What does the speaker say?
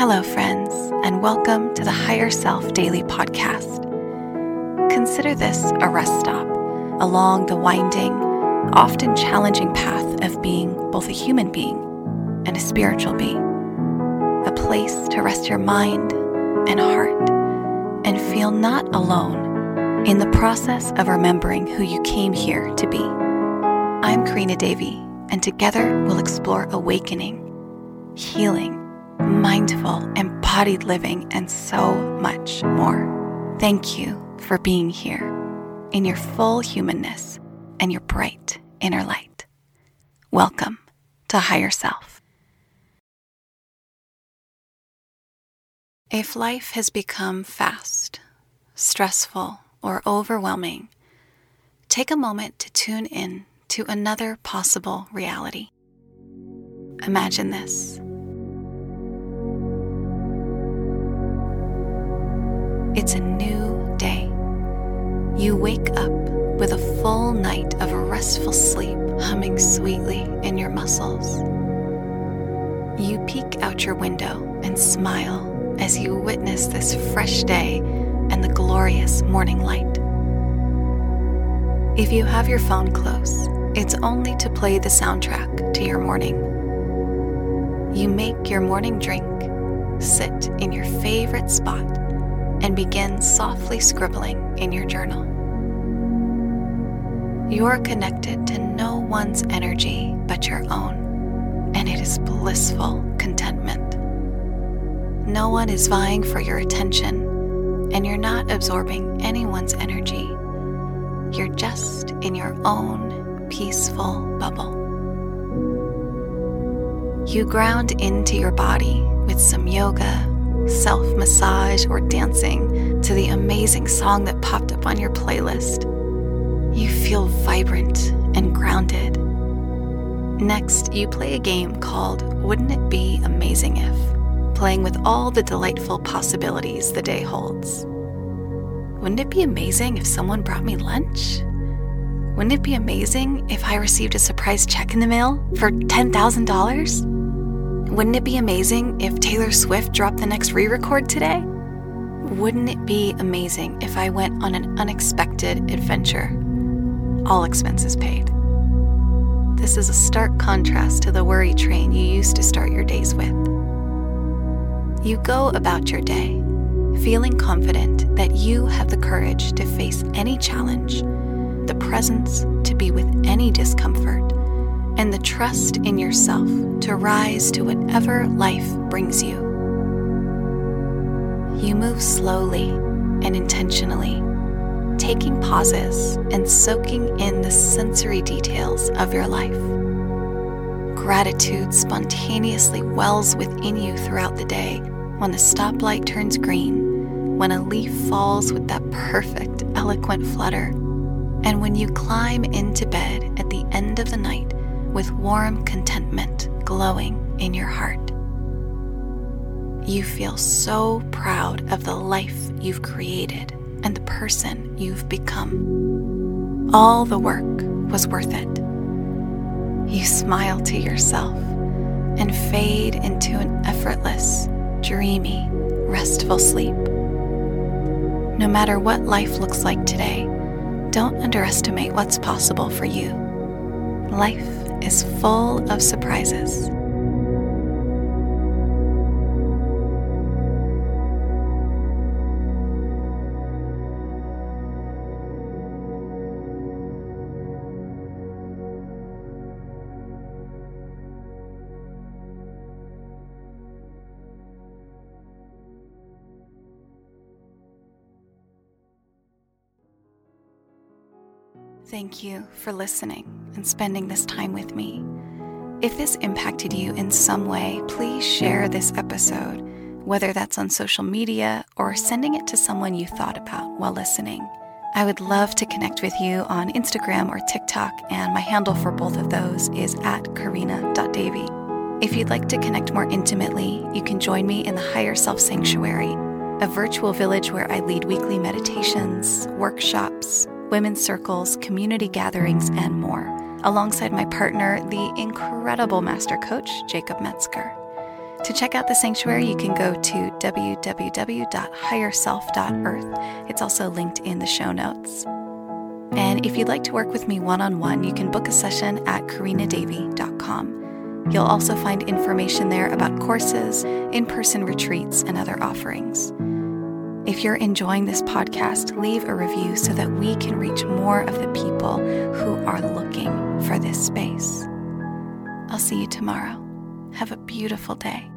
Hello, friends, and welcome to the Higher Self Daily Podcast. Consider this a rest stop along the winding, often challenging path of being both a human being and a spiritual being. A place to rest your mind and heart and feel not alone in the process of remembering who you came here to be. I'm Karina Davy, and together we'll explore awakening, healing, mindful, embodied living, and so much more. Thank you for being here in your full humanness and your bright inner light. Welcome to Higher Self. If life has become fast, stressful, or overwhelming, take a moment to tune in to another possible reality. Imagine this. It's a new day. You wake up with a full night of restful sleep humming sweetly in your muscles. You peek out your window and smile as you witness this fresh day and the glorious morning light. If you have your phone close, it's only to play the soundtrack to your morning. You make your morning drink, sit in your favorite spot, and begin softly scribbling in your journal. You're connected to no one's energy but your own, and it is blissful contentment. No one is vying for your attention, and you're not absorbing anyone's energy. You're just in your own peaceful bubble. You ground into your body with some yoga, self massage, or dancing to the amazing song that popped up on your playlist. You feel vibrant and grounded. Next, you play a game called Wouldn't It Be Amazing If? Playing with all the delightful possibilities the day holds. Wouldn't it be amazing if someone brought me lunch? Wouldn't it be amazing if I received a surprise check in the mail for $10,000? Wouldn't it be amazing if Taylor Swift dropped the next re record today? Wouldn't it be amazing if I went on an unexpected adventure? All expenses paid. This is a stark contrast to the worry train you used to start your days with. You go about your day feeling confident that you have the courage to face any challenge, the presence to be with any discomfort, and the trust in yourself to rise to whatever life brings you. You move slowly and intentionally, taking pauses and soaking in the sensory details of your life. Gratitude spontaneously wells within you throughout the day when the stoplight turns green, when a leaf falls with that perfect, eloquent flutter, and when you climb into bed at the end of the night with warm contentment glowing in your heart. You feel so proud of the life you've created and the person you've become. All the work was worth it. You smile to yourself and fade into an effortless, dreamy, restful sleep. No matter what life looks like today, don't underestimate what's possible for you. Life is full of surprises. Thank you for listening and spending this time with me. If this impacted you in some way, please share this episode, whether that's on social media or sending it to someone you thought about while listening. I would love to connect with you on Instagram or TikTok, and my handle for both of those is at karina.davy. If you'd like to connect more intimately, you can join me in the Higher Self Sanctuary, a virtual village where I lead weekly meditations, workshops, women's circles, community gatherings, and more, alongside my partner, the incredible master coach, Jacob Metzger. To check out the sanctuary, you can go to www.higherself.earth. It's also linked in the show notes. And if you'd like to work with me one on one, you can book a session at karinadavy.com. You'll also find information there about courses, in person retreats, and other offerings. If you're enjoying this podcast, leave a review so that we can reach more of the people who are looking for this space. I'll see you tomorrow. Have a beautiful day.